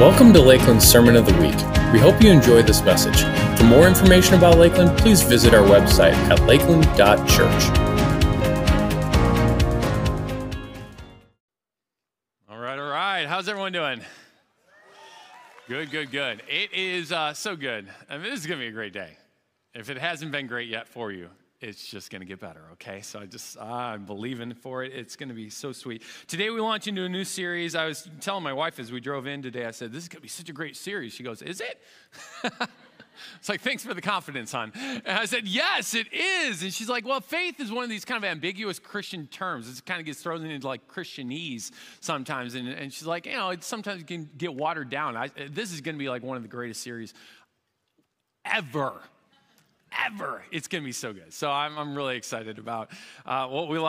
Welcome to Lakeland's Sermon of the Week. We hope you enjoy this message. For more information about Lakeland, please visit our website at lakeland.church. All right, all right. How's everyone doing? Good, good, good. It is uh, so good. I mean, this is going to be a great day. If it hasn't been great yet for you, it's just going to get better, okay? So I just, I'm believing for it. It's going to be so sweet. Today we launch into a new series. I was telling my wife as we drove in today, I said, this is going to be such a great series. She goes, is it? It's like, thanks for the confidence, hon. And I said, yes, it is. And she's like, well, faith is one of these kind of ambiguous Christian terms. It kind of gets thrown into like Christianese sometimes. And, and she's like, you know, it sometimes can get watered down. I, this is going to be like one of the greatest series ever It's going to be so good. So I'm, I'm really excited about uh, what we'll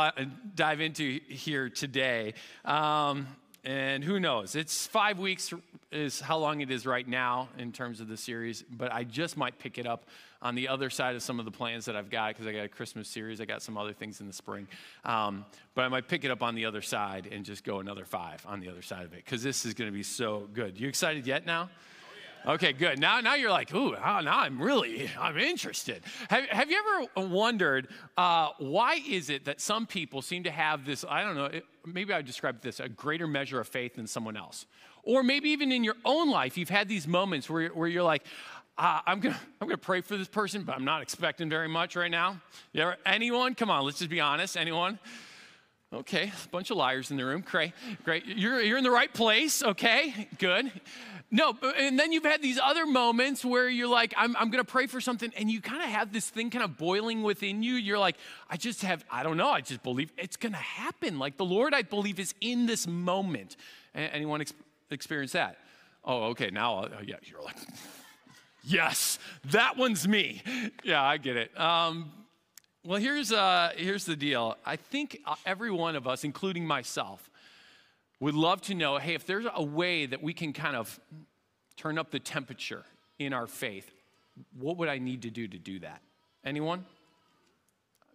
dive into here today. Um, and who knows? It's five weeks is how long it is right now in terms of the series, but I just might pick it up on the other side of some of the plans that I've got because I got a Christmas series, I got some other things in the spring. Um, but I might pick it up on the other side and just go another five on the other side of it because this is going to be so good. You excited yet now? Okay, good. Now, now you're like, ooh, now I'm really, I'm interested. Have, have you ever wondered uh, why is it that some people seem to have this, I don't know, maybe I would describe this, a greater measure of faith than someone else? Or maybe even in your own life, you've had these moments where, where you're like, uh, I'm gonna, I'm gonna pray for this person, but I'm not expecting very much right now. Ever, anyone? Come on, let's just be honest. Anyone? Okay, a bunch of liars in the room. Great, great. You're, you're in the right place. Okay, good. No, and then you've had these other moments where you're like, I'm, I'm going to pray for something, and you kind of have this thing kind of boiling within you. You're like, I just have, I don't know, I just believe it's going to happen. Like the Lord, I believe, is in this moment. Anyone ex- experience that? Oh, okay, now, uh, yeah, you're like, yes, that one's me. Yeah, I get it. Um, well, here's, uh, here's the deal. I think uh, every one of us, including myself, would love to know hey, if there's a way that we can kind of turn up the temperature in our faith, what would I need to do to do that? Anyone?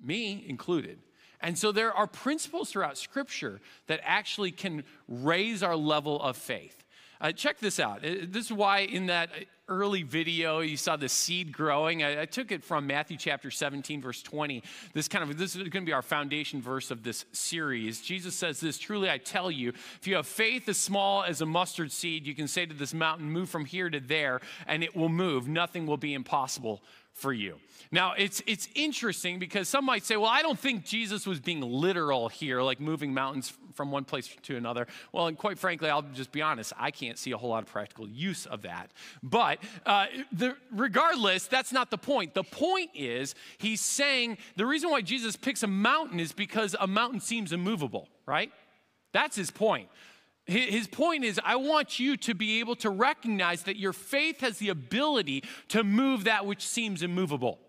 Me included. And so there are principles throughout Scripture that actually can raise our level of faith. Uh, check this out. Uh, this is why in that early video you saw the seed growing. I, I, took it from Matthew chapter 17, verse 20. This kind of this is going to be our foundation verse of this series. Jesus says this: "Truly I tell you, if you have faith as small as a mustard seed, you can say to this mountain, move from here to there, and it will move. Nothing will be impossible for you. Now, it's, it's interesting because some might say, well, I don't think Jesus was being literal here, like moving mountains from one place to another. Well, and quite frankly, I'll just be honest, I can't see a whole lot of practical use of that. But uh, the, regardless, that's not the point. The point is, he's saying the reason why Jesus picks a mountain is because a mountain seems immovable, right? That's his point. His point is, I want you to be able to recognize that your faith has the ability to move that which seems immovable.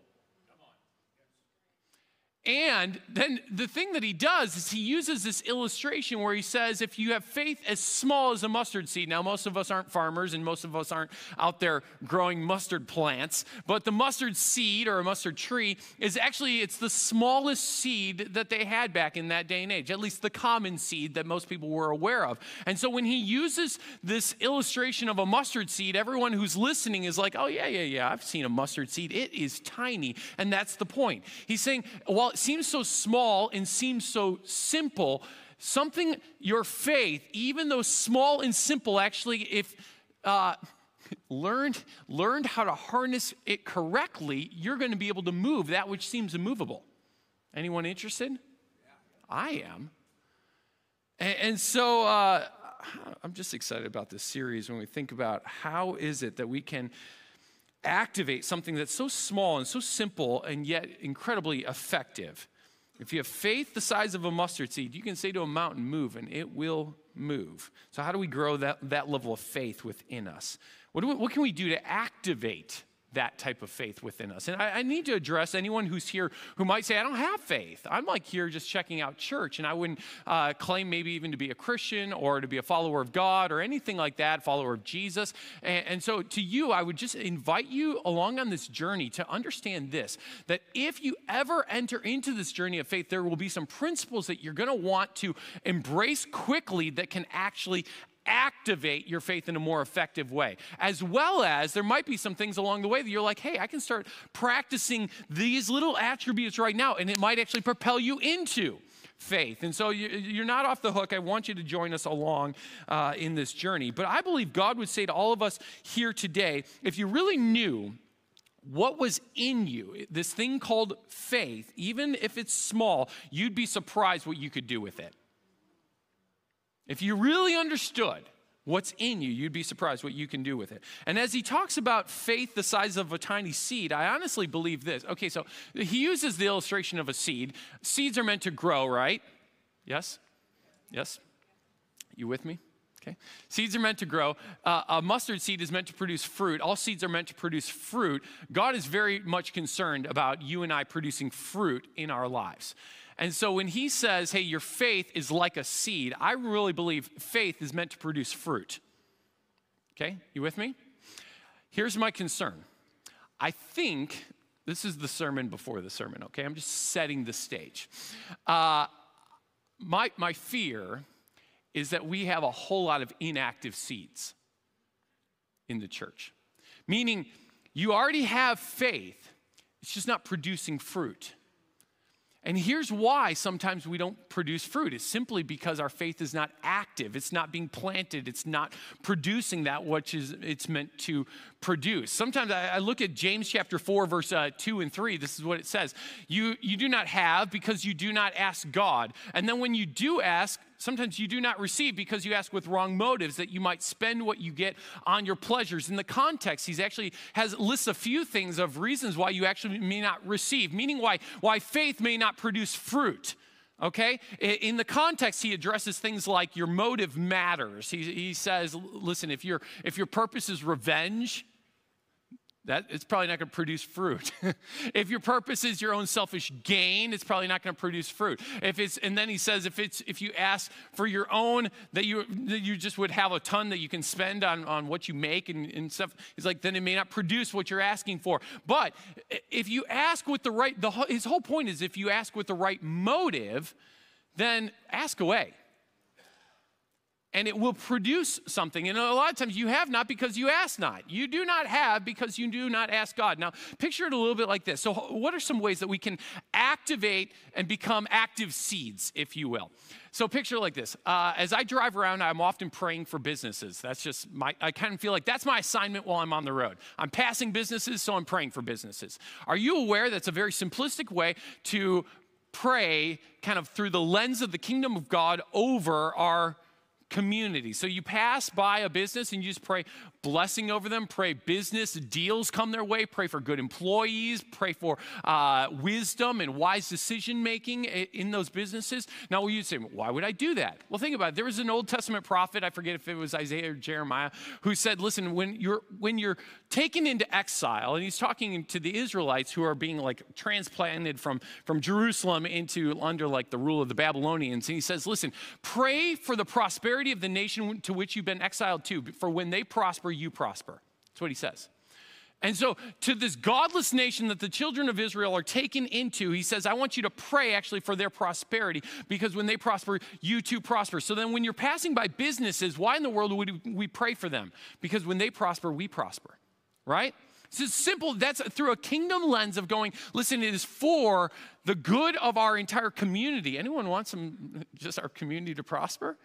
And then the thing that he does is he uses this illustration where he says, if you have faith as small as a mustard seed, now most of us aren't farmers and most of us aren't out there growing mustard plants, but the mustard seed or a mustard tree is actually, it's the smallest seed that they had back in that day and age, at least the common seed that most people were aware of. And so when he uses this illustration of a mustard seed, everyone who's listening is like, oh yeah, yeah, yeah, I've seen a mustard seed. It is tiny. And that's the point. He's saying, well, it seems so small and seems so simple, something, your faith, even though small and simple, actually, if uh, learned, learned how to harness it correctly, you're going to be able to move that which seems immovable. Anyone interested? I am. And, and so uh, I'm just excited about this series when we think about how is it that we can activate something that's so small and so simple and yet incredibly effective. If you have faith the size of a mustard seed, you can say to a mountain, move, and it will move. So, how do we grow that, that level of faith within us? What, we, what can we do to activate that type of faith within us. And I, I, need to address anyone who's here who might say, I don't have faith. I'm like here just checking out church, and I wouldn't uh, claim maybe even to be a Christian or to be a follower of God or anything like that, follower of Jesus. And, and so to you, I would just invite you along on this journey to understand this that if you ever enter into this journey of faith, there will be some principles that you're going to want to embrace quickly that can actually activate your faith in a more effective way. As well as there might be some things along the way that you're like, hey, I can start practicing these little attributes right now, and it might actually propel you into faith. And so you're not off the hook. I want you to join us along uh, in this journey. But I believe God would say to all of us here today if you really knew what was in you, this thing called faith, even if it's small, you'd be surprised what you could do with it. If you really understood what's in you, you'd be surprised what you can do with it. And as he talks about faith the size of a tiny seed, I honestly believe this. Okay, so he uses the illustration of a seed. Seeds are meant to grow, right? Yes? Yes? You with me? Okay. Seeds are meant to grow. Uh, a mustard seed is meant to produce fruit. All seeds are meant to produce fruit. God is very much concerned about you and I producing fruit in our lives. And so when he says, hey, your faith is like a seed, I really believe faith is meant to produce fruit. Okay, you with me? Here's my concern. I think this is the sermon before the sermon, okay? I'm just setting the stage. Uh, my, my fear is that we have a whole lot of inactive seeds in the church, meaning you already have faith, it's just not producing fruit. And here's why sometimes we don't produce fruit. It's simply because our faith is not active. It's not being planted. It's not producing that which is it's meant to produce. Sometimes I, I look at James chapter 4, verse uh, 2 and 3. This is what it says. You, you do not have because you do not ask God. And then when you do ask, Sometimes you do not receive because you ask with wrong motives that you might spend what you get on your pleasures. In the context, he's actually has lists a few things of reasons why you actually may not receive, meaning why why faith may not produce fruit. Okay? In the context, he addresses things like your motive matters. He, he says, listen, if your if your purpose is revenge, that it's probably not going to produce fruit. if your purpose is your own selfish gain, it's probably not going to produce fruit. If it's and then he says if it's if you ask for your own that you that you just would have a ton that you can spend on on what you make and, and stuff, he's like then it may not produce what you're asking for. But if you ask with the right, the his whole point is if you ask with the right motive, then ask away and it will produce something. And a lot of times you have not because you ask not. You do not have because you do not ask God. Now, picture it a little bit like this. So, what are some ways that we can activate and become active seeds, if you will? So, picture like this. Uh, as I drive around, I'm often praying for businesses. That's just my, I kind of feel like that's my assignment while I'm on the road. I'm passing businesses, so I'm praying for businesses. Are you aware that's a very simplistic way to pray kind of through the lens of the kingdom of God over our community. So you pass by a business and you just pray blessing over them, pray business deals come their way, pray for good employees, pray for uh, wisdom and wise decision making in those businesses. Now, you'd say, why would I do that? Well, think about it. There was an Old Testament prophet, I forget if it was Isaiah or Jeremiah, who said, listen, when you're, when you're taken into exile, and he's talking to the Israelites who are being like transplanted from, from Jerusalem into under like the rule of the Babylonians, and he says, listen, pray for the prosperity of the nation to which you've been exiled to, for when they prosper, you prosper. That's what he says. And so, to this godless nation that the children of Israel are taken into, he says, I want you to pray actually for their prosperity because when they prosper, you too prosper. So then, when you're passing by businesses, why in the world would we pray for them? Because when they prosper, we prosper, right? It's as simple. That's through a kingdom lens of going, listen, it is for the good of our entire community. Anyone want some, just our community to prosper?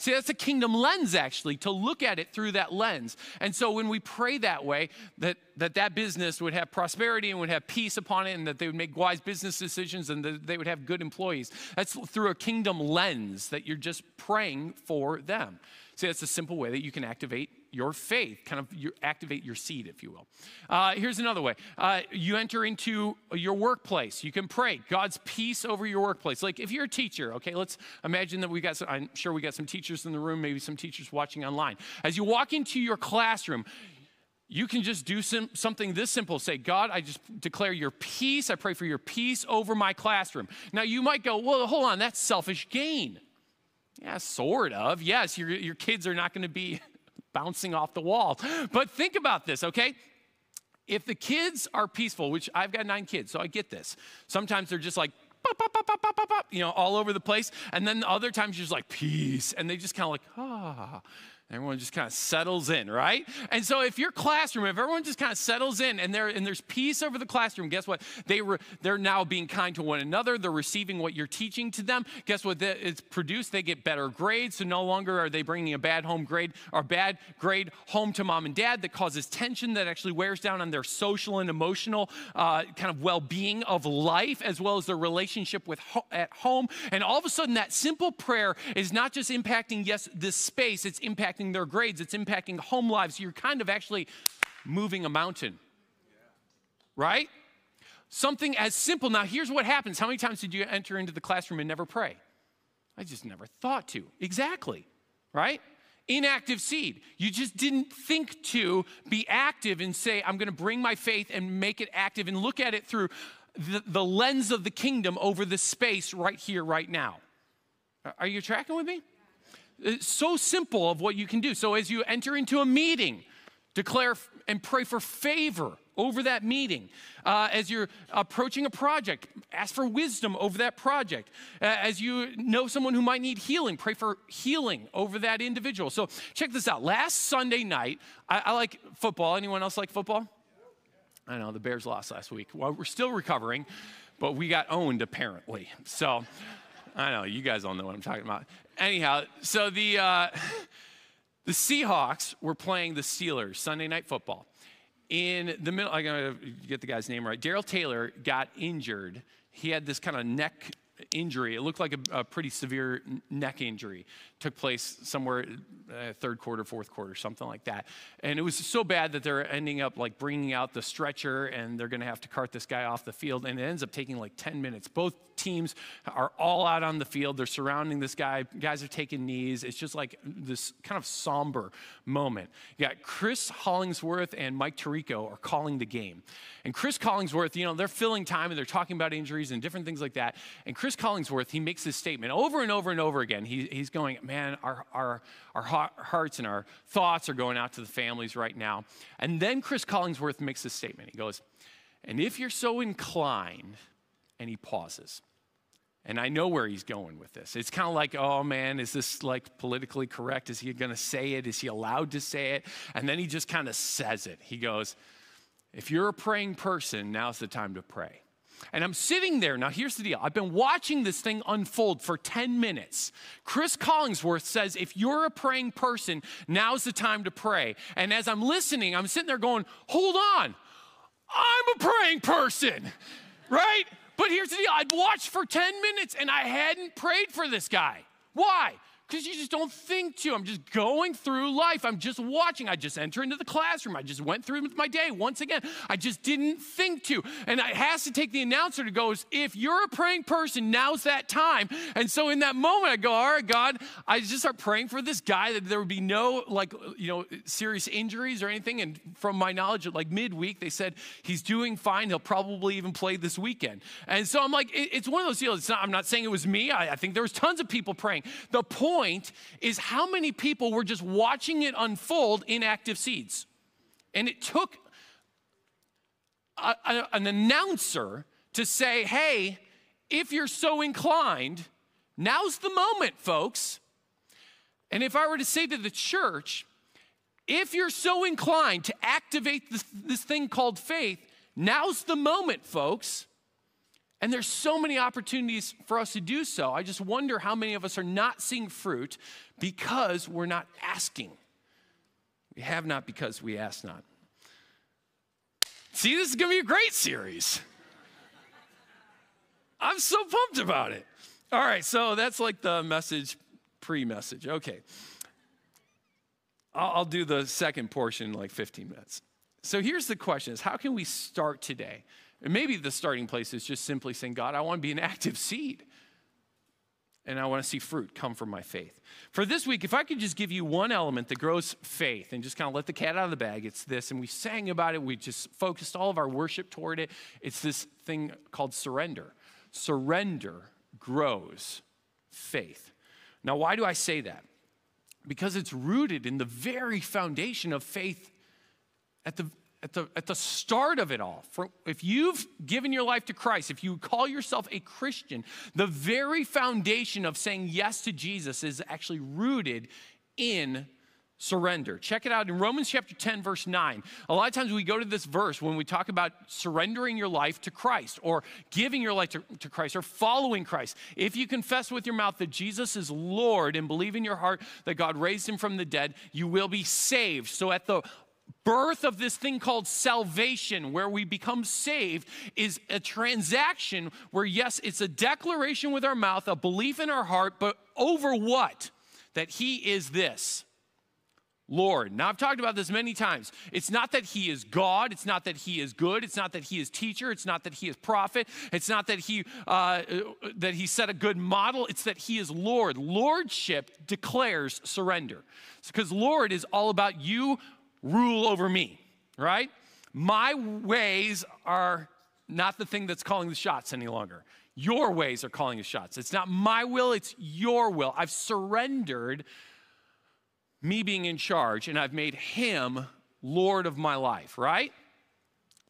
See, that's a kingdom lens, actually, to look at it through that lens. And so when we pray that way, that that, that business would have prosperity and would have peace upon it, and that they would make wise business decisions and that they would have good employees. That's through a kingdom lens that you're just praying for them. See, that's a simple way that you can activate your faith, kind of you activate your seed, if you will. Uh, here's another way uh, you enter into your workplace. You can pray God's peace over your workplace. Like if you're a teacher, okay, let's imagine that we got some, I'm sure we got some teachers in the room, maybe some teachers watching online. As you walk into your classroom, you can just do some, something this simple say, God, I just declare your peace. I pray for your peace over my classroom. Now, you might go, well, hold on, that's selfish gain. Yeah, sort of. Yes, your, your kids are not going to be bouncing off the wall. But think about this, okay? If the kids are peaceful, which I've got nine kids, so I get this. Sometimes they're just like pop, pop, pop, pop, pop, pop, you know, all over the place. And then other times you're just like, peace. And they just kind of like, ah. Everyone just kind of settles in, right? And so if your classroom, if everyone just kind of settles in and, there, and there's peace over the classroom, guess what? They re, they're now being kind to one another. They're receiving what you're teaching to them. Guess what? It's produced. They get better grades. So no longer are they bringing a bad home grade or bad grade home to mom and dad that causes tension that actually wears down on their social and emotional uh, kind of well-being of life as well as their relationship with ho- at home. And all of a sudden that simple prayer is not just impacting, yes, this space, it's impacting impacting their grades, it's impacting home lives. You're kind of actually moving a mountain, right? Something as simple. Now, here's what happens. How many times did you enter into the classroom and never pray? I just never thought to. Exactly, right? Inactive seed. You just didn't think to be active and say, I'm going to bring my faith and make it active and look at it through the, the lens of the kingdom over the space right here, right now. Are you tracking with me? It's so simple of what you can do. So as you enter into a meeting, declare and pray for favor over that meeting. Uh, as you're approaching a project, ask for wisdom over that project. Uh, as you know someone who might need healing, pray for healing over that individual. So check this out. Last Sunday night, I, I like football. Anyone else like football? I know the Bears lost last week. Well, we're still recovering, but we got owned apparently. So I know you guys all know what I'm talking about anyhow, so the, uh, the Seahawks were playing the Steelers Sunday night football. In the middle, I'm going to get the guy's name right. Darrell Taylor got injured. He had this kind of neck injury. It looked like a, a pretty severe neck injury. Took place somewhere uh, third quarter, fourth quarter, something like that. And it was so bad that they're ending up like bringing out the stretcher and they're going to have to cart this guy off the field. And it ends up taking like 10 minutes. Both teams are all out on the field. They're surrounding this guy. Guys are taking knees. It's just like this kind of somber moment. You got Chris Hollingsworth and Mike Tirico are calling the game. And Chris Collingsworth, you know, they're filling time and they're talking about injuries and different things like that. And Chris Collingsworth, he makes this statement over and over and over again. He, he's going, man, our, our, our hearts and our thoughts are going out to the families right now. And then Chris Collingsworth makes this statement. He goes, and if you're so inclined, and he pauses. And I know where he's going with this. It's kind of like, oh man, is this like politically correct? Is he going to say it? Is he allowed to say it? And then he just kind of says it. He goes, if you're a praying person, now's the time to pray. And I'm sitting there. Now, here's the deal I've been watching this thing unfold for 10 minutes. Chris Collingsworth says, if you're a praying person, now's the time to pray. And as I'm listening, I'm sitting there going, hold on, I'm a praying person, right? But here's the deal I'd watched for 10 minutes and I hadn't prayed for this guy. Why? Because you just don't think to. I'm just going through life. I'm just watching. I just enter into the classroom. I just went through with my day once again. I just didn't think to. And it has to take the announcer to go, if you're a praying person, now's that time. And so in that moment, I go, all right, God, I just start praying for this guy that there would be no like, you know, serious injuries or anything. And from my knowledge, like midweek, they said he's doing fine. He'll probably even play this weekend. And so I'm like, it's one of those deals. Not, I'm not saying it was me. I, I think there was tons of people praying. The point point is how many people were just watching it unfold in active seeds. And it took a, a, an announcer to say, hey, if you're so inclined, now's the moment, folks. And if I were to say to the church, if you're so inclined to activate this, this thing called faith, now's the moment, folks. And there's so many opportunities for us to do so. I just wonder how many of us are not seeing fruit because we're not asking. We have not because we ask not. See, this is going to be a great series. I'm so pumped about it. All right, so that's like the message, pre message. Okay. I'll, I'll do the second portion in like 15 minutes. So here's the question is how can we start today? And maybe the starting place is just simply saying, God, I want to be an active seed. And I want to see fruit come from my faith. For this week, if I could just give you one element that grows faith and just kind of let the cat out of the bag, it's this. And we sang about it, we just focused all of our worship toward it. It's this thing called surrender. Surrender grows faith. Now, why do I say that? Because it's rooted in the very foundation of faith at the, at the, at the start of it all, for, if you've given your life to Christ, if you call yourself a Christian, the very foundation of saying yes to Jesus is actually rooted in surrender. Check it out in Romans chapter 10, verse 9. A lot of times we go to this verse when we talk about surrendering your life to Christ or giving your life to, to, Christ or following Christ. If you confess with your mouth that Jesus is Lord and believe in your heart that God raised him from the dead, you will be saved. So at the birth of this thing called salvation, where we become saved, is a transaction where, yes, it's a declaration with our mouth, a belief in our heart, but over what? That He is this Lord. Now, I've talked about this many times. It's not that he is God. It's not that he is good. It's not that he is teacher. It's not that he is prophet. It's not that he, uh, that he set a good model. It's that he is Lord. Lordship declares surrender. Because Lord is all about you rule over me, right? My ways are not the thing that's calling the shots any longer. Your ways are calling the shots. It's not my will, it's your will. I've surrendered me being in charge, and I've made him Lord of my life, right?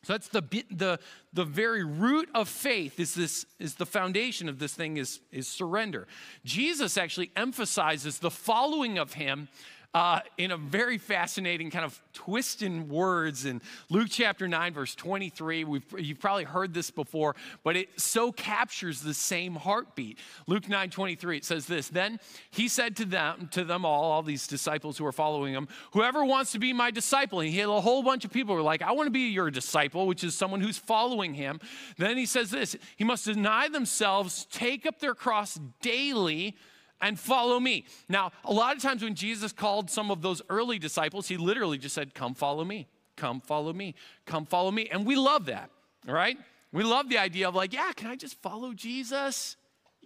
So that's the, the, the very root of faith is this is the foundation of this thing is, is surrender. Jesus actually emphasizes the following of him uh, in a very fascinating kind of twist in words in Luke chapter 9, verse 23. We've, you've probably heard this before, but it so captures the same heartbeat. Luke 9, 23, it says this Then he said to them, to them all, all these disciples who are following him, Whoever wants to be my disciple, and he had a whole bunch of people who were like, I want to be your disciple, which is someone who's following him. Then he says this He must deny themselves, take up their cross daily and follow me. Now, a lot of times when Jesus called some of those early disciples, he literally just said, Come follow me, come follow me, come follow me. And we love that, right? We love the idea of like, yeah, can I just follow Jesus?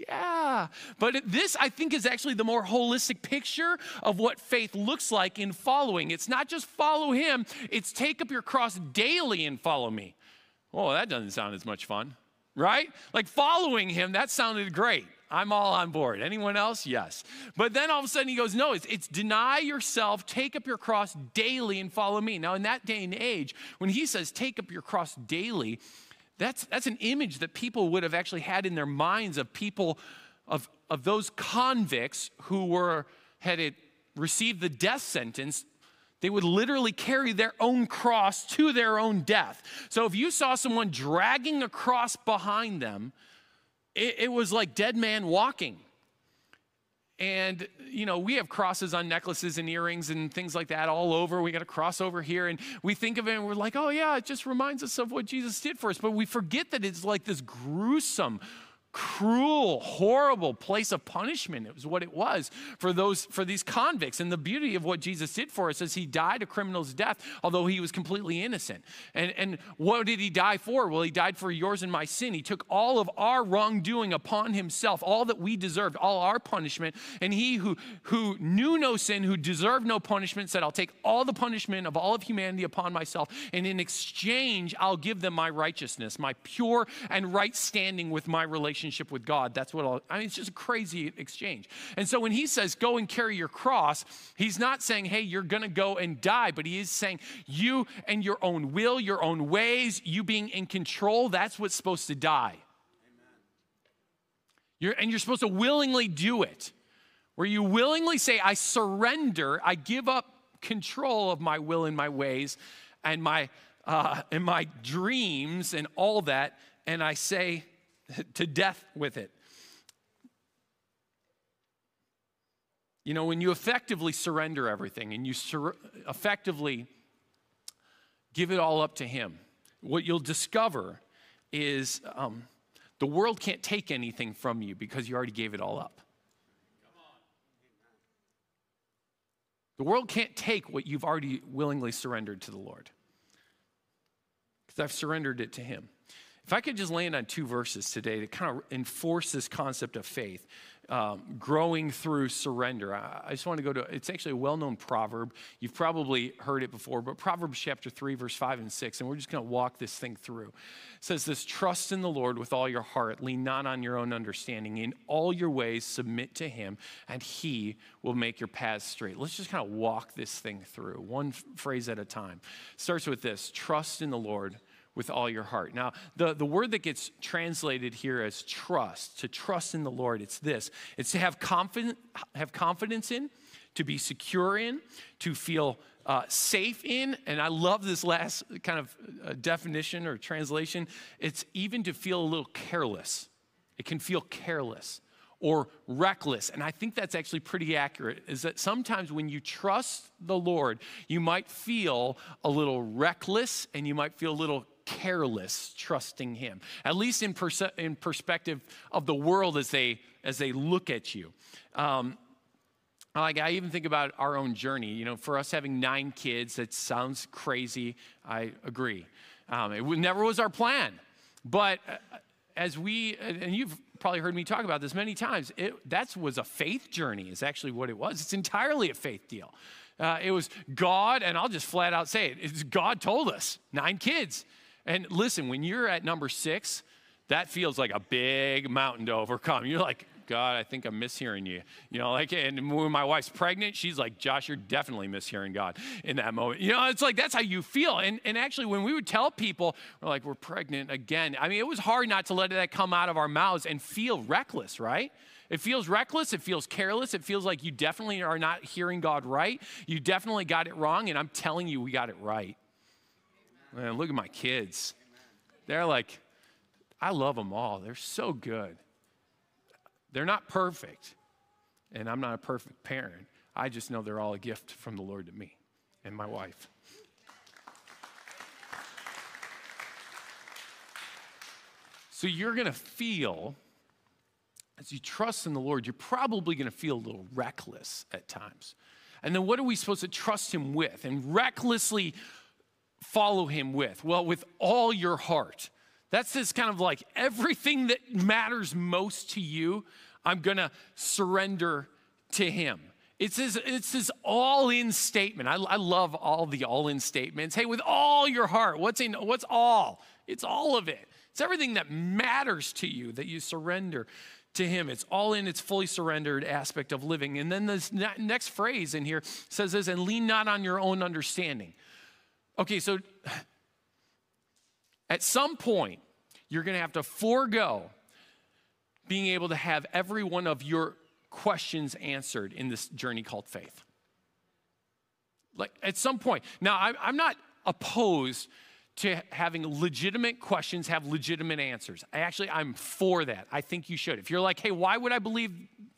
Yeah. But this, I think, is actually the more holistic picture of what faith looks like in following. It's not just follow him, it's take up your cross daily and follow me. Oh, that doesn't sound as much fun, right? Like following him, that sounded great. I'm all on board. Anyone else? Yes. But then all of a sudden he goes, No, it's, it's deny yourself, take up your cross daily, and follow me. Now, in that day and age, when he says take up your cross daily, that's, that's an image that people would have actually had in their minds of people, of, of those convicts who were, had it, received the death sentence they would literally carry their own cross to their own death. So if you saw someone dragging a cross behind them, it, it was like dead man walking. And, you know, we have crosses on necklaces and earrings and things like that all over. We got a cross over here. And we think of it and we're like, oh, yeah, it just reminds us of what Jesus did for us. But we forget that it's like this gruesome, cruel, horrible place of punishment. It was what it was for those for these convicts. And the beauty of what Jesus did for us is he died a criminal's death, although he was completely innocent. And and what did he die for? Well, he died for yours and my sin. He took all of our wrongdoing upon himself, all that we deserved, all our punishment. And he who who knew no sin, who deserved no punishment, said, I'll take all the punishment of all of humanity upon myself, and in exchange, I'll give them my righteousness, my pure and right standing with my relationship relationship with God. That's what I mean, it's just a crazy exchange. And so when he says, go and carry your cross, he's not saying, hey, you're going to go and die, but he is saying, you and your own will, your own ways, you being in control, that's what's supposed to die. You're, and you're supposed to willingly do it, where you willingly say, I surrender, I give up control of my will and my ways and my, uh, and my dreams and all that, and I say, to death with it. You know, when you effectively surrender everything and you sur- effectively give it all up to Him, what you'll discover is um, the world can't take anything from you because you already gave it all up. The world can't take what you've already willingly surrendered to the Lord because I've surrendered it to Him. If I could just land on two verses today to kind of enforce this concept of faith, um, growing through surrender. I, I, just want to go to, it's actually a well known proverb. You've probably heard it before, but Proverbs chapter 3, verse 5 and 6, and we're just going to walk this thing through. It says this Trust in the Lord with all your heart, lean not on your own understanding. In all your ways, submit to him, and he will make your paths straight. Let's just kind of walk this thing through, one phrase at a time. Starts with this Trust in the Lord with all your heart. Now, the, the word that gets translated here as trust, to trust in the Lord, it's this it's to have, confidence, have confidence in, to be secure in, to feel uh, safe in. And I love this last kind of uh, definition or translation. It's even to feel a little careless. It can feel careless or reckless. And I think that's actually pretty accurate, is that sometimes when you trust the Lord, you might feel a little reckless and you might feel a little careless trusting him at least in, perse- in perspective of the world as they as they look at you. Um, like i even think about our own journey. You know for us having nine kids that sounds crazy. I agree. Um, it never was our plan. But uh, as we and you've probably heard me talk about this many times that was a faith journey is actually what it was. It's entirely a faith deal. Uh, it was god and i'll just flat out say it it's god told us nine kids and listen, when you're at number six, that feels like a big mountain to overcome. You're like, God, I think I'm mishearing you. You know, like, and when my wife's pregnant, she's like, Josh, you're definitely mishearing God in that moment. You know, it's like that's how you feel. And, and actually, when we would tell people, we're like, we're pregnant again, I mean, it was hard not to let that come out of our mouths and feel reckless, right? It feels reckless. It feels careless. It feels like you definitely are not hearing God right. You definitely got it wrong. And I'm telling you, we got it right. Man, look at my kids. They're like, I love them all. They're so good. They're not perfect, and I'm not a perfect parent. I just know they're all a gift from the Lord to me and my wife. So you're going to feel, as you trust in the Lord, you're probably going to feel a little reckless at times. And then what are we supposed to trust Him with? And recklessly follow him with? Well, with all your heart. That's this kind of like everything that matters most to you, I'm to surrender to him. It's this, it's this all in statement. I, I love all the all in statements. Hey, with all your heart, what's in, what's all? It's all of it. It's everything that matters to you that you surrender to him. It's all in its fully surrendered aspect of living. And then this next phrase in here says this, and lean not on your own understanding. Okay, so at some point, you're going to have to forego being able to have every one of your questions answered in this journey called faith. Like at some point. Now, I'm not opposed to having legitimate questions have legitimate answers. I actually, I'm for that. I think you should. If you're like, hey, why would I believe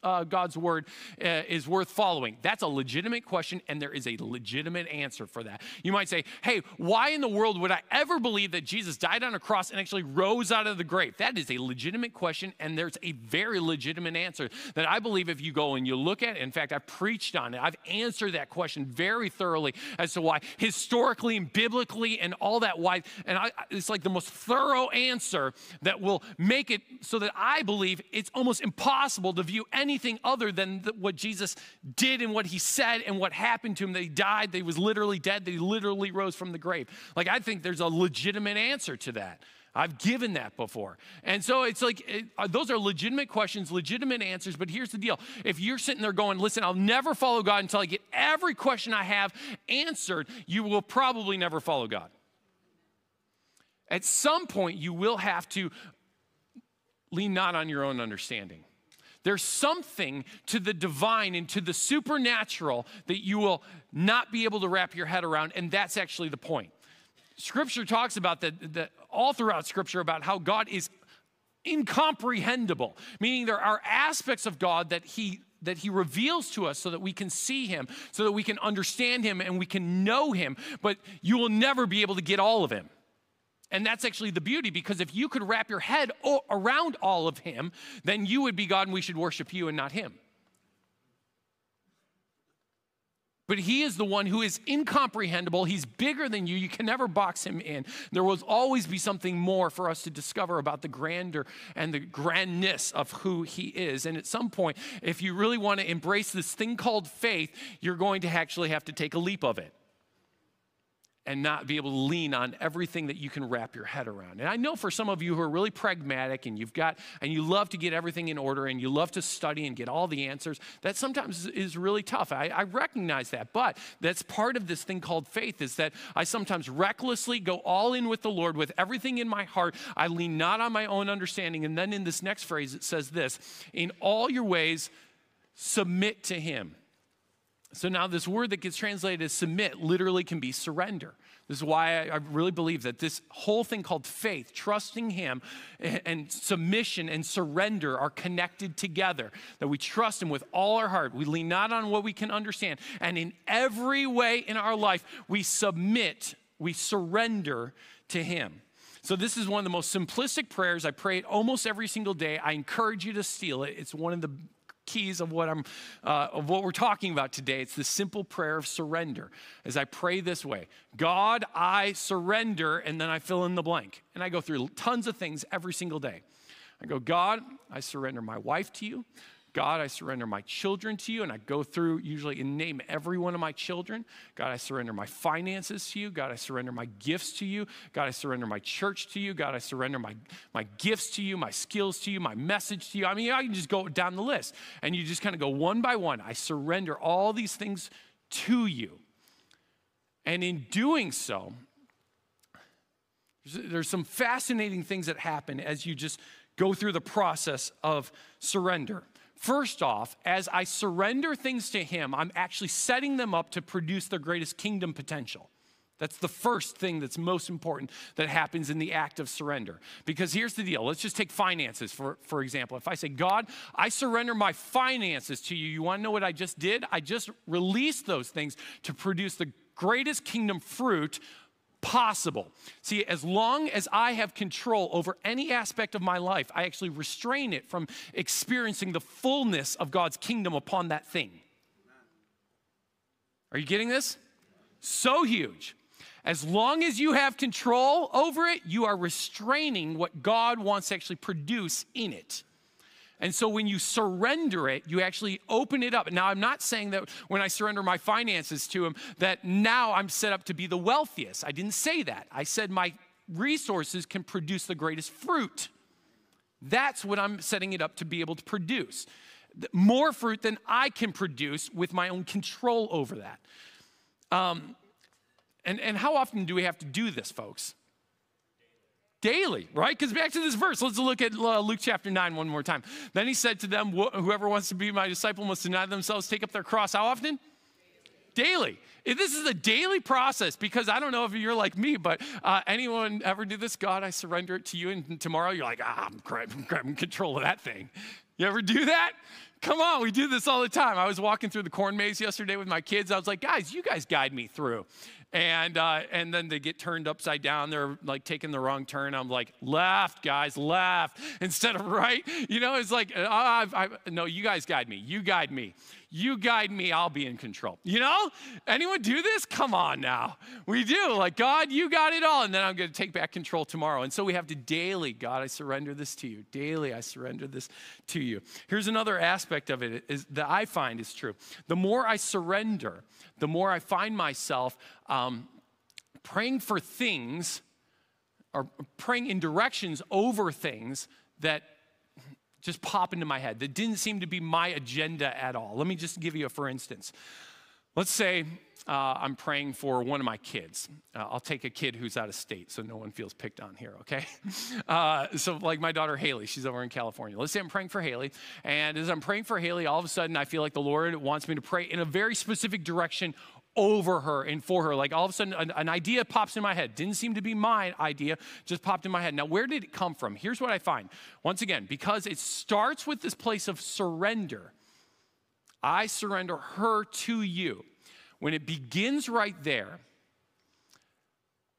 uh, God's word uh, is worth following? That's a legitimate question, and there is a legitimate answer for that. You might say, hey, why in the world would I ever believe that Jesus died on a cross and actually rose out of the grave? That is a legitimate question, and there's a very legitimate answer that I believe if you go and you look at it, in fact, I've preached on it, I've answered that question very thoroughly as to why historically and biblically and all that why, and I, it's like the most thorough answer that will make it so that I believe it's almost impossible to view anything other than the, what Jesus did and what he said and what happened to him that he died, that he was literally dead, that he literally rose from the grave. Like, I think there's a legitimate answer to that. I've given that before. And so it's like, it, uh, those are legitimate questions, legitimate answers. But here's the deal if you're sitting there going, listen, I'll never follow God until I get every question I have answered, you will probably never follow God. At some point, you will have to lean not on your own understanding. There's something to the divine and to the supernatural that you will not be able to wrap your head around, and that's actually the point. Scripture talks about that, all throughout Scripture about how God is incomprehensible, meaning there are aspects of God that He that he reveals to us so that we can see him, so that we can understand him and we can know him, but you will never be able to get all of him. And that's actually the beauty because if you could wrap your head around all of Him, then you would be God and we should worship you and not Him. But he is the one who is incomprehensible. He's bigger than you. You can never box him in. There will always be something more for us to discover about the grandeur and the grandness of who he is. And at some point, if you really want to embrace this thing called faith, you're going to actually have to take a leap of it and not be able to lean on everything that you can wrap your head around. And I know for some of you who are really pragmatic and you've got and you love to get everything in order and you love to study and get all the answers, that sometimes is really tough. I, I recognize that, but that's part of this thing called faith is that I sometimes recklessly go all in with the Lord with everything in my heart. I lean not on my own understanding. And then in this next phrase, it says this in all your ways, submit to Him so now, this word that gets translated as submit literally can be surrender. This is why I, really believe that this whole thing called faith, trusting Him, and submission and surrender are connected together. That we trust Him with all our heart. We lean not on what we can understand. And in every way in our life, we submit, we surrender to Him. So, this is one of the most simplistic prayers. I pray it almost every single day. I encourage you to steal it. It's one of the keys of what I'm uh, of what we're talking about today. It's the simple prayer of surrender. As I pray this way, God, I surrender, and then I fill in the blank. And I go through tons of things every single day. I go, God, I surrender my wife to you. God, I surrender my children to you. And I go through usually and name every one of my children. God, I surrender my finances to you. God, I surrender my gifts to you. God, I surrender my church to you. God, I surrender my, my gifts to you, my skills to you, my message to you. I mean, I can just go down the list. And you just kind of go one by one. I surrender all these things to you. And in doing so, there's some fascinating things that happen as you just go through the process of surrender. First off, as I surrender things to Him, I'm actually setting them up to produce their greatest kingdom potential. That's the first thing that's most important that happens in the act of surrender. Because here's the deal. Let's just take finances, for, for example. If I say, God, I surrender my finances to you, you want to know what I just did? I just released those things to produce the greatest kingdom fruit possible. See, as long as I have control over any aspect of my life, I actually restrain it from experiencing the fullness of God's kingdom upon that thing. Are you getting this? So huge. As long as you have control over it, you are restraining what God wants to actually produce in it. And so when you surrender it, you actually open it up. Now, I'm not saying that when I surrender my finances to Him, that now I'm set up to be the wealthiest. I didn't say that. I said my resources can produce the greatest fruit. That's what I'm setting it up to be able to produce. More fruit than I can produce with my own control over that. Um, and, and how often do we have to do this, folks? Daily, right? Because back to this verse, let's look at uh, Luke chapter 9 one more time. Then he said to them, Whoever wants to be my disciple must deny themselves, take up their cross. How often? Daily. This is a daily process because I don't know if you're like me, but uh, anyone ever do this? God, I surrender it to you, and tomorrow you're like, ah, I'm grabbing, grabbing control of that thing. You ever do that? Come on, we do this all the time. I was walking through the corn maze yesterday with my kids. I was like, guys, you guys guide me through and uh, and then they get turned upside down. They're like taking the wrong turn. I'm like, left, guys, left instead of right. You know, it's like, uh, I've, I've, no, you guys guide me. You guide me. You guide me. I'll be in control. You know, anyone do this? Come on now, we do. Like God, you got it all, and then I'm going to take back control tomorrow. And so we have to daily, God, I surrender this to you. Daily, I surrender this to you. Here's another aspect of it is that I find is true. The more I surrender, the more I find myself um, praying for things or praying in directions over things that just pop into my head that didn't seem to be my agenda at all. Let me just give you a for instance. Let's say uh, I'm praying for one of my kids. Uh, I'll take a kid who's out of state so no one feels picked on here, okay? Uh, so, like my daughter Haley, she's over in California. Let's say I'm praying for Haley. And as I'm praying for Haley, all of a sudden I feel like the Lord wants me to pray in a very specific direction over her and for her. Like all of a sudden, an, an, idea pops in my head. Didn't seem to be my idea, just popped in my head. Now, where did it come from? Here's what I find. Once again, because it starts with this place of surrender, I surrender her to you. When it begins right there,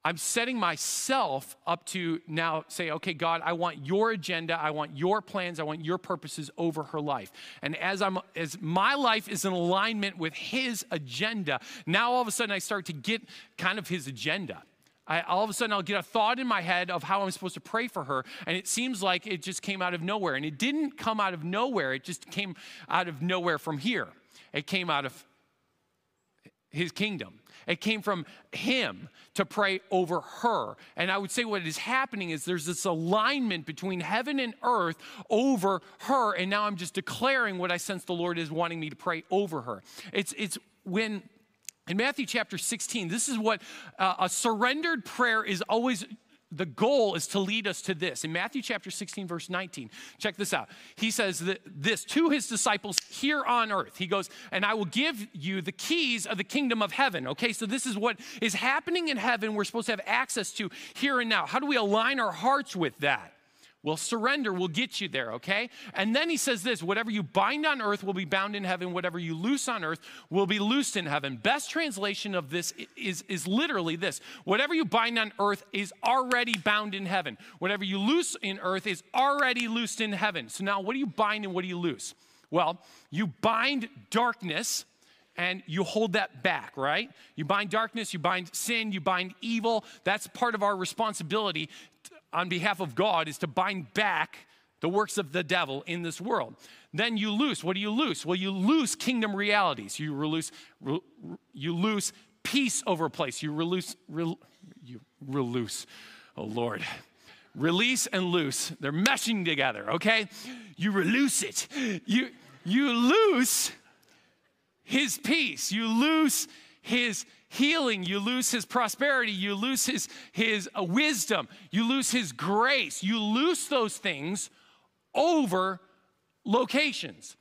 I'm setting myself up to now say, okay, God, I want your agenda, I want your plans, I want your purposes over her life. And as I'm as my life is in alignment with his agenda, now all of a sudden I start to get kind of his agenda. I, all of a sudden, I'll get a thought in my head of how I'm supposed to pray for her, and it seems like it just came out of nowhere. And it didn't come out of nowhere, it just came out of nowhere from here. It came out of his kingdom. It came from him to pray over her. And I would say what is happening is there's this alignment between heaven and earth over her. And now I'm just declaring what I sense the Lord is wanting me to pray over her. It's, it's when in Matthew chapter 16, this is what uh, a surrendered prayer is always the goal is to lead us to this. In Matthew chapter 16, verse 19, check this out. He says this to his disciples here on earth. He goes, And I will give you the keys of the kingdom of heaven. Okay, so this is what is happening in heaven, we're supposed to have access to here and now. How do we align our hearts with that? Well, surrender will get you there, okay? And then he says this whatever you bind on earth will be bound in heaven, whatever you loose on earth will be loosed in heaven. Best translation of this is, is literally this whatever you bind on earth is already bound in heaven. Whatever you loose in earth is already loosed in heaven. So now, what do you bind and what do you loose? Well, you bind darkness and you hold that back, right? You bind darkness, you bind sin, you bind evil. That's part of our responsibility on behalf of God is to bind back the works of the devil in this world. Then you loose. What do you loose? Well, you loose kingdom realities. You re, you loose peace over a place. You release, re, you release. Oh Lord, release and loose. They're meshing together. Okay, you release it. You you loose His peace. You loose His healing, you lose his prosperity, you lose his, his uh, wisdom, you lose his grace. You lose those things over locations.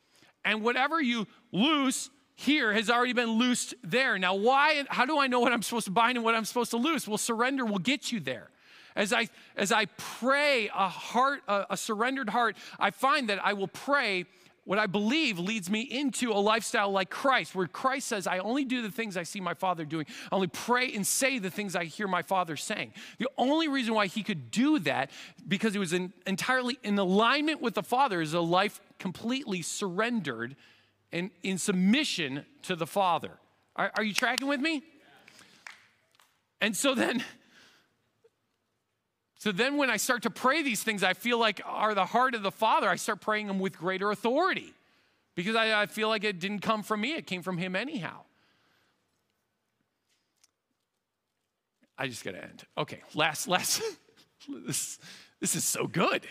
And whatever you lose here has already been loosed there. Now, why, how do I know what I'm supposed to bind and what I'm supposed to loose? Well, surrender will get you there. As I, as I pray a heart, a, a surrendered heart, I find that I will pray what I believe leads me into a lifestyle like Christ, where Christ says, I only do the things I see my Father doing. I only pray and say the things I hear my Father saying. The only reason why he could do that, because he was in, entirely in alignment with the Father, is a life completely surrendered and in submission to the Father. Are, are you tracking with me? And so then, so then, when I start to pray these things, I feel like are the heart of the Father. I start praying them with greater authority because I, I feel like it didn't come from me, it came from Him anyhow. I just got to end. Okay, last, last. this, this is so good.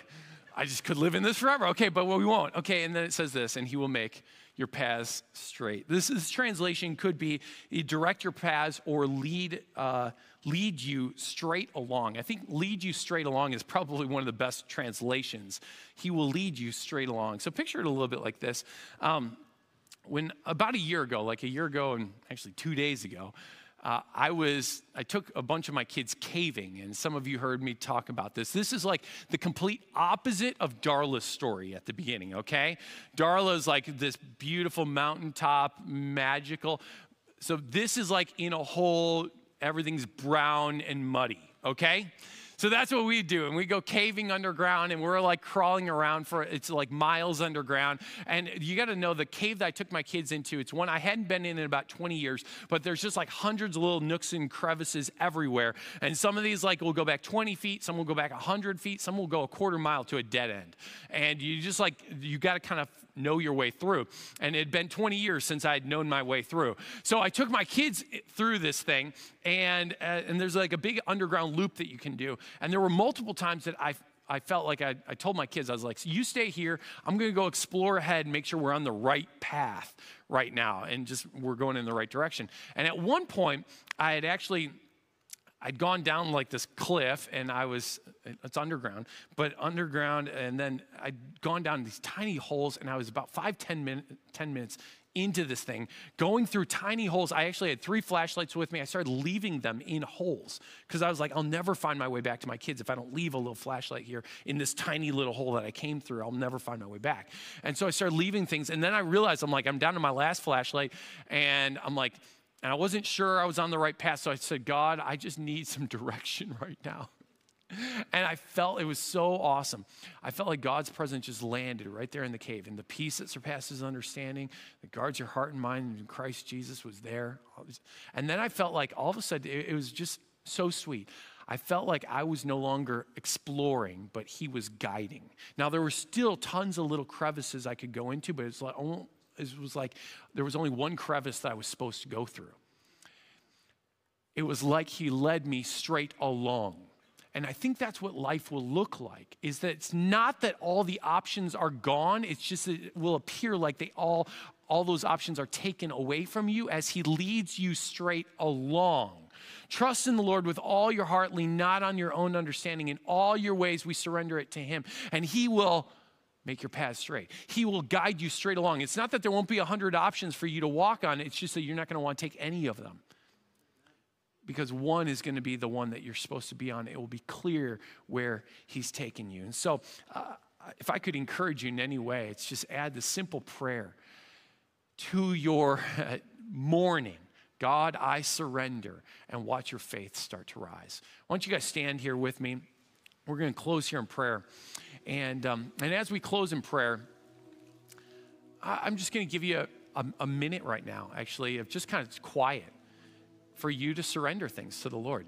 I just could live in this forever. Okay, but we won't. Okay, and then it says this, and He will make your paths straight. This, this translation could be direct your paths or lead, uh, lead you straight along. I think lead you straight along is probably one of the best translations. He will lead you straight along. So picture it a little bit like this. Um, when about a year ago, like a year ago and actually two days ago, uh, I was, I took a bunch of my kids caving, and some of you heard me talk about this. This is like the complete opposite of Darla's story at the beginning, okay? Darla is like this beautiful mountaintop, magical. So this is like in a hole, everything's brown and muddy, okay? So that's what we do. And we go caving underground and we're like crawling around for it's like miles underground. And you got to know the cave that I took my kids into, it's one I hadn't been in in about 20 years, but there's just like hundreds of little nooks and crevices everywhere. And some of these like will go back 20 feet, some will go back 100 feet, some will go a quarter mile to a dead end. And you just like, you got to kind of know your way through. And it had been 20 years since I had known my way through. So I took my kids through this thing, and, uh, and there's like a big underground loop that you can do. And there were multiple times that I I felt like I, I, told my kids, I was like, you stay here. I'm going to go explore ahead and make sure we're on the right path right now and just we're going in the right direction. And at one point, I had actually I'd gone down like this cliff and I was, it's underground, but underground. And then I'd gone down these tiny holes and I was about five, 10, min- 10 minutes into this thing, going through tiny holes. I actually had three flashlights with me. I started leaving them in holes because I was like, I'll never find my way back to my kids if I don't leave a little flashlight here in this tiny little hole that I came through. I'll never find my way back. And so I started leaving things. And then I realized I'm like, I'm down to my last flashlight. And I'm like, And I wasn't sure I was on the right path. So I said, God, I just need some direction right now. And I felt it was so awesome. I felt like God's presence just landed right there in the cave. And the peace that surpasses understanding, that guards your heart and mind in Christ Jesus was there. And then I felt like all of a sudden it was just so sweet. I felt like I was no longer exploring, but he was guiding. Now, there were still tons of little crevices I could go into, but like, oh, it was like there was only one crevice that I was supposed to go through. It was like he led me straight along. And I think that's what life will look like is that it's not that all the options are gone, it's just that it will appear like they all all those options are taken away from you as he leads you straight along. Trust in the Lord with all your heart, lean not on your own understanding. In all your ways, we surrender it to him, and he will make your path straight. He will guide you straight along. It's not that there won't be a hundred options for you to walk on, it's just that you're not going to want to take any of them. Because one is going to be the one that you're supposed to be on. It will be clear where he's taking you. And so, uh, if I could encourage you in any way, it's just add the simple prayer to your morning. God, I surrender, and watch your faith start to rise. Why don't you guys stand here with me? We're going to close here in prayer. And, um, and as we close in prayer, I, am just going to give you a, a, a minute right now, actually, of just kind of quiet for you to surrender things to the Lord.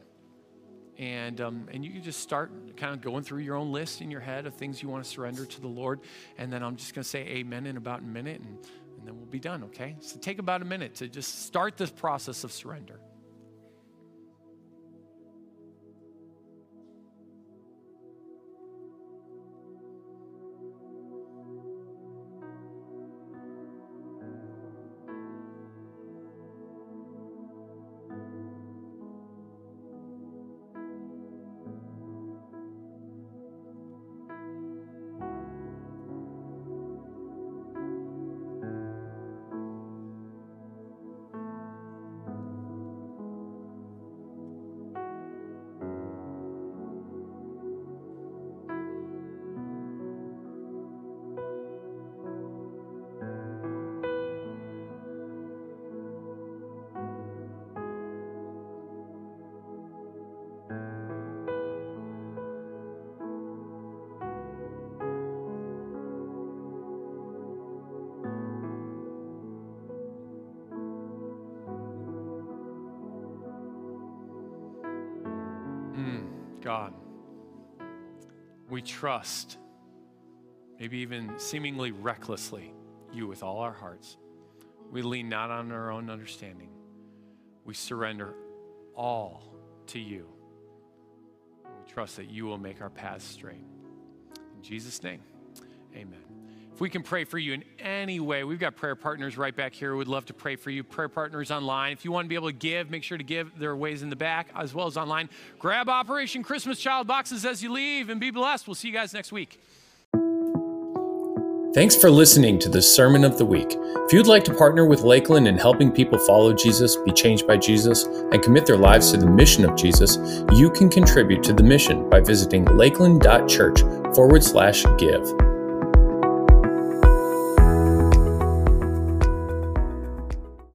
And, um, and you can just start kind of going through your own list in your head of things you want to surrender to the Lord. And then I'm just going to say amen in about a minute, and, and then we'll be done, okay? So take about a minute to just start this process of surrender. God. We trust, maybe even seemingly recklessly, you with all our hearts. We lean not on our own understanding. We surrender all to you. We trust that you will make our paths straight. In Jesus' name, amen. If we can pray for you in any way, we've got prayer partners right back here. We'd love to pray for you. Prayer partners online. If you want to be able to give, make sure to give. There are ways in the back as well as online. Grab Operation Christmas Child boxes as you leave and be blessed. We'll see you guys next week. Thanks for listening to the Sermon of the Week. If you'd like to partner with Lakeland in helping people follow Jesus, be changed by Jesus, and commit their lives to the mission of Jesus, you can contribute to the mission by visiting lakeland.church forward slash give.